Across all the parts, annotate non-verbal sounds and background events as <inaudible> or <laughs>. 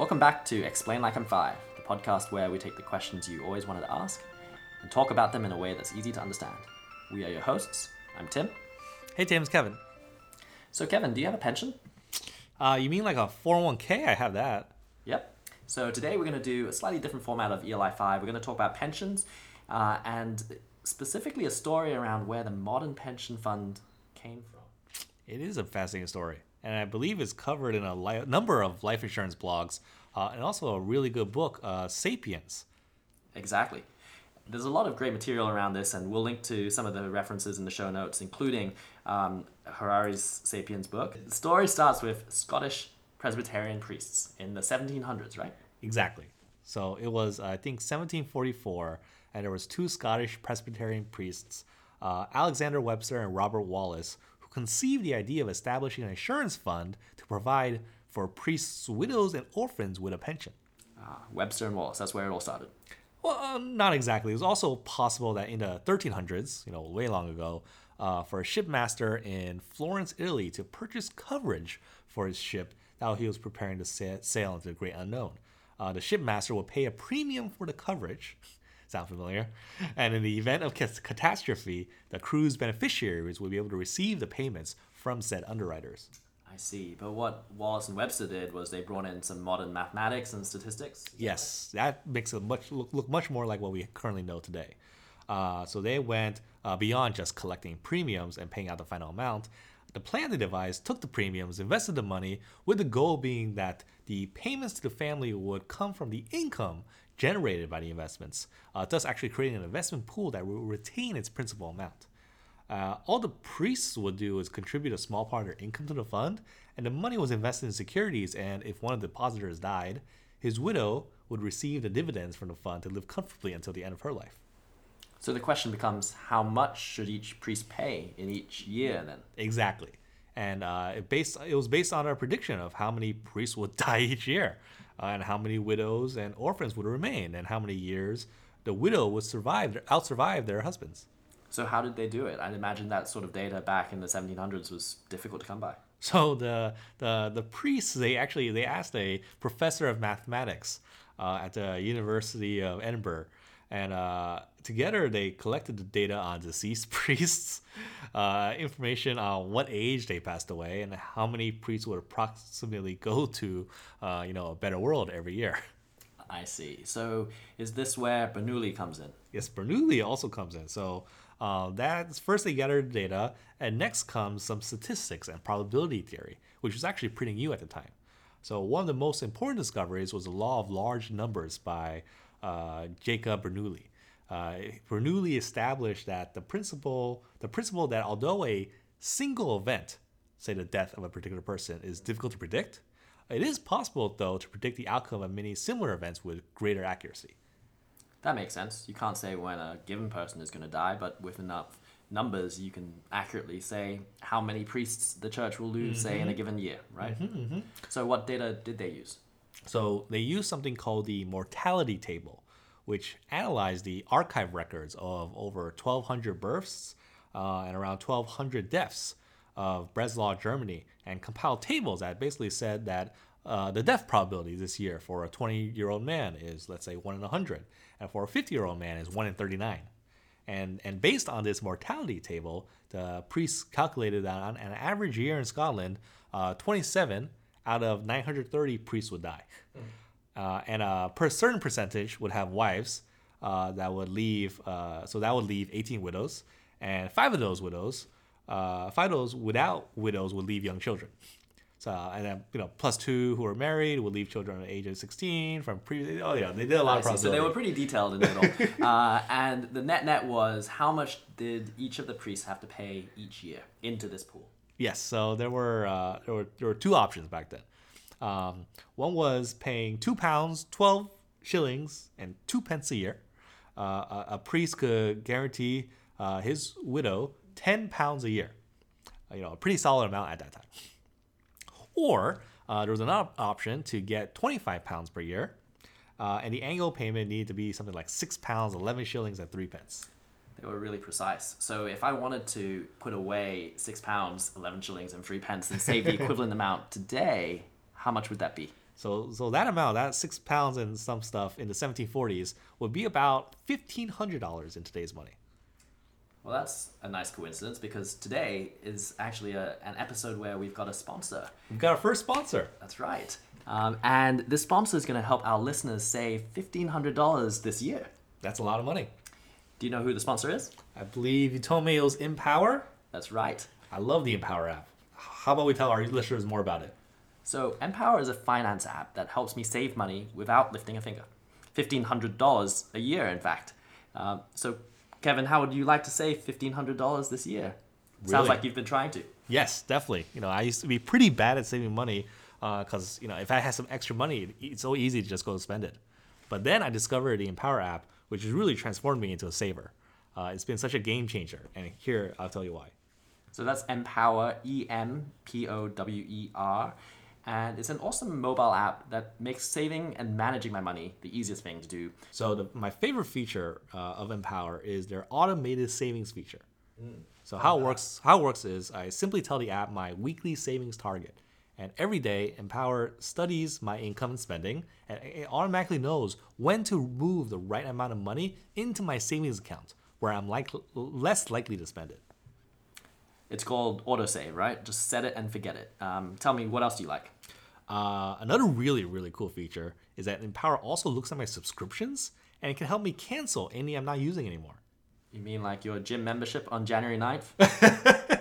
Welcome back to Explain Like I'm Five, the podcast where we take the questions you always wanted to ask and talk about them in a way that's easy to understand. We are your hosts. I'm Tim. Hey, Tim, it's Kevin. So, Kevin, do you have a pension? Uh, you mean like a 401k? I have that. Yep. So, today we're going to do a slightly different format of ELI 5. We're going to talk about pensions uh, and specifically a story around where the modern pension fund came from. It is a fascinating story, and I believe is covered in a li- number of life insurance blogs uh, and also a really good book, uh, Sapiens. Exactly. There's a lot of great material around this, and we'll link to some of the references in the show notes, including um, Harari's Sapiens book. The story starts with Scottish Presbyterian priests in the 1700s, right? Exactly. So it was, I think, 1744, and there was two Scottish Presbyterian priests, uh, Alexander Webster and Robert Wallace, conceived the idea of establishing an insurance fund to provide for priests' widows and orphans with a pension. Ah, Webster and Wallace, that's where it all started. Well, uh, not exactly. It was also possible that in the 1300s, you know, way long ago, uh, for a shipmaster in Florence, Italy, to purchase coverage for his ship that he was preparing to sa- sail into the great unknown. Uh, the shipmaster would pay a premium for the coverage. Sound familiar? And in the event of catastrophe, the crew's beneficiaries will be able to receive the payments from said underwriters. I see. But what Wallace and Webster did was they brought in some modern mathematics and statistics. Yes, that makes it much look, look much more like what we currently know today. Uh, so they went uh, beyond just collecting premiums and paying out the final amount. The plan they devised took the premiums, invested the money, with the goal being that the payments to the family would come from the income generated by the investments, uh, thus actually creating an investment pool that will retain its principal amount. Uh, all the priests would do is contribute a small part of their income to the fund, and the money was invested in securities. And if one of the depositors died, his widow would receive the dividends from the fund to live comfortably until the end of her life. So the question becomes how much should each priest pay in each year then? Exactly. And uh, it, based, it was based on a prediction of how many priests would <laughs> die each year, uh, and how many widows and orphans would remain, and how many years the widow would survive, outsurvive their husbands. So how did they do it? I'd imagine that sort of data back in the 1700s was difficult to come by. So the the the priests they actually they asked a professor of mathematics uh, at the University of Edinburgh, and uh, together they collected the data on deceased <laughs> priests, uh, information on what age they passed away, and how many priests would approximately go to uh, you know a better world every year. <laughs> I see. So is this where Bernoulli comes in? Yes, Bernoulli also comes in. So uh, that's first they gathered the data, and next comes some statistics and probability theory, which was actually pretty new at the time. So one of the most important discoveries was the law of large numbers by uh, Jacob Bernoulli. Uh, Bernoulli established that the principle, the principle that although a single event, say the death of a particular person, is difficult to predict, it is possible though to predict the outcome of many similar events with greater accuracy. That makes sense. You can't say when a given person is going to die, but with enough numbers, you can accurately say how many priests the church will lose, mm-hmm. say, in a given year, right? Mm-hmm, mm-hmm. So, what data did they use? So, they used something called the mortality table, which analyzed the archive records of over 1,200 births uh, and around 1,200 deaths of Breslau, Germany, and compiled tables that basically said that uh, the death probability this year for a 20 year old man is, let's say, 1 in 100 and for a 50 year old man is 1 in 39. And, and based on this mortality table, the priests calculated that on an average year in Scotland, uh, 27 out of 930 priests would die. Mm. Uh, and a per certain percentage would have wives uh, that would leave, uh, so that would leave 18 widows. And five of those widows, uh, five of those without widows would leave young children. So and then you know plus two who are married would leave children at the age of sixteen from previous. Oh yeah, they did a lot of So they were pretty detailed in it all. <laughs> uh, and the net net was how much did each of the priests have to pay each year into this pool? Yes, so there were uh, there were there were two options back then. Um, one was paying two pounds twelve shillings and two pence a year. Uh, a, a, priest could guarantee uh, his widow ten pounds a year. You know, a pretty solid amount at that time. Or uh, there was another option to get 25 pounds per year, uh, and the annual payment needed to be something like six pounds, 11 shillings, and three pence. They were really precise. So if I wanted to put away six pounds, 11 shillings, and three pence and save the <laughs> equivalent amount today, how much would that be? So, so that amount, that six pounds and some stuff in the 1740s, would be about $1,500 in today's money. Well, that's a nice coincidence because today is actually a, an episode where we've got a sponsor. We've got our first sponsor. That's right. Um, and this sponsor is going to help our listeners save $1,500 this year. That's a lot of money. Do you know who the sponsor is? I believe you told me it was Empower. That's right. I love the Empower app. How about we tell our listeners more about it? So, Empower is a finance app that helps me save money without lifting a finger. $1,500 a year, in fact. Um, so, Kevin, how would you like to save $1,500 this year? Sounds like you've been trying to. Yes, definitely. You know, I used to be pretty bad at saving money because you know if I had some extra money, it's so easy to just go spend it. But then I discovered the Empower app, which has really transformed me into a saver. Uh, it's been such a game changer, and here I'll tell you why. So that's Empower, E M P O W E R. And it's an awesome mobile app that makes saving and managing my money the easiest thing to do. So the, my favorite feature uh, of Empower is their automated savings feature. So how it works how it works is I simply tell the app my weekly savings target, and every day Empower studies my income and spending, and it automatically knows when to move the right amount of money into my savings account, where I'm like less likely to spend it. It's called autosave, right? Just set it and forget it. Um, tell me, what else do you like? Uh, another really really cool feature is that Empower also looks at my subscriptions and it can help me cancel any I'm not using anymore. You mean like your gym membership on January 9th? <laughs>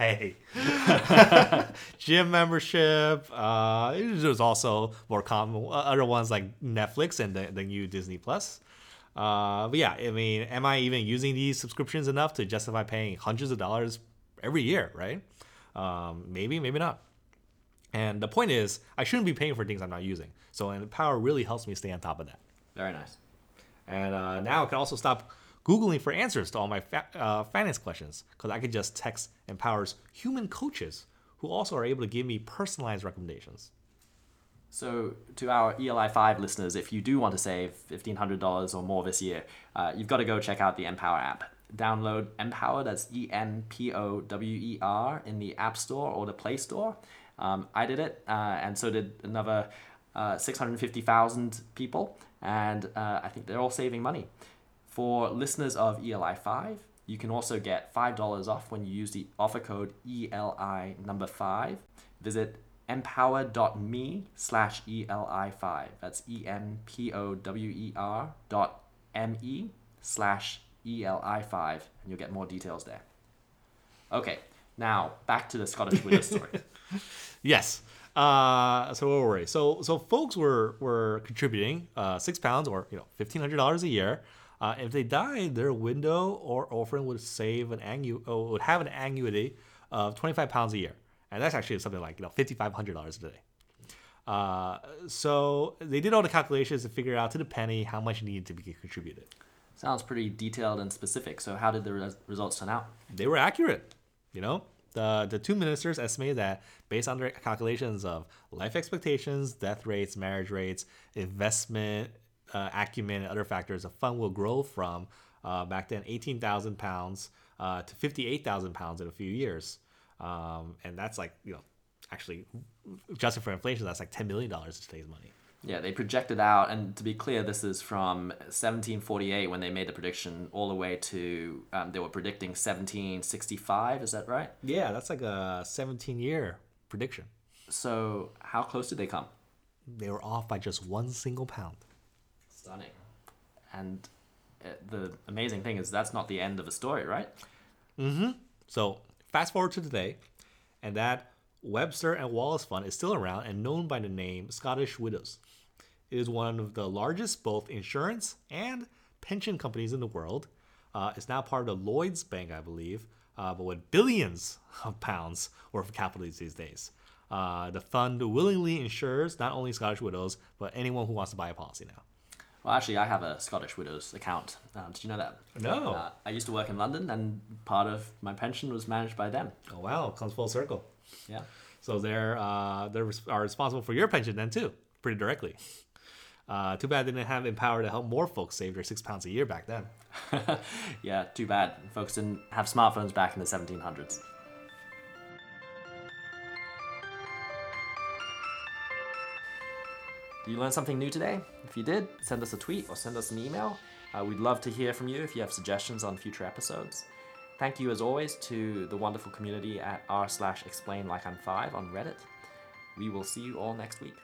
Hey, <laughs> gym membership. Uh, there's also more common other ones like Netflix and the, the new Disney Plus. Uh, but yeah, I mean, am I even using these subscriptions enough to justify paying hundreds of dollars every year? Right? Um, maybe, maybe not. And the point is, I shouldn't be paying for things I'm not using. So, Empower really helps me stay on top of that. Very nice. And uh, now I can also stop Googling for answers to all my fa- uh, finance questions because I could just text Empower's human coaches who also are able to give me personalized recommendations. So, to our ELI 5 listeners, if you do want to save $1,500 or more this year, uh, you've got to go check out the Empower app. Download Empower, that's E M P O W E R, in the App Store or the Play Store. Um, I did it, uh, and so did another uh, 650,000 people, and uh, I think they're all saving money. For listeners of ELI 5, you can also get $5 off when you use the offer code ELI number 5. Visit empower.me slash ELI5. That's E M P O W E R dot M E slash ELI5, and you'll get more details there. Okay, now back to the Scottish widow <laughs> story. Yes. Uh, so where were we? So so folks were were contributing uh, six pounds or you know fifteen hundred dollars a year. Uh, if they died, their widow or orphan would save an annu- uh, would have an annuity of twenty five pounds a year, and that's actually something like you know fifty five hundred dollars a day. Uh, so they did all the calculations to figure out to the penny how much needed to be contributed. Sounds pretty detailed and specific. So, how did the res- results turn out? they were accurate. You know, the the two ministers estimated that based on their calculations of life expectations, death rates, marriage rates, investment uh, acumen, and other factors, the fund will grow from uh, back then eighteen thousand pounds uh, to fifty eight thousand pounds in a few years, um, and that's like you know actually adjusted for inflation, that's like ten million dollars in today's money. Yeah, they projected out, and to be clear, this is from 1748 when they made the prediction, all the way to um, they were predicting 1765. Is that right? Yeah, that's like a seventeen year prediction. So, how close did they come? They were off by just one single pound. Stunning. And uh, the amazing thing is that's not the end of the story, right? Mhm. So fast forward to today, and that Webster and Wallace Fund is still around and known by the name Scottish Widows. It is one of the largest both insurance and pension companies in the world. Uh, it's now part of the Lloyd's Bank, I believe, uh, but with billions of pounds worth of capital these days. Uh, the fund willingly insures not only Scottish widows, but anyone who wants to buy a policy now. Well, actually, I have a Scottish Widows account. Uh, did you know that? No. Uh, I used to work in London, and part of my pension was managed by them. Oh wow, comes full circle. Yeah. So they're uh, they are responsible for your pension then too, pretty directly. Uh, too bad they didn't have Empower to help more folks save their six pounds a year back then. <laughs> yeah, too bad. Folks didn't have smartphones back in the 1700s. Did you learn something new today? If you did, send us a tweet or send us an email. Uh, we'd love to hear from you if you have suggestions on future episodes. Thank you as always to the wonderful community at r slash explain like I'm five on Reddit. We will see you all next week.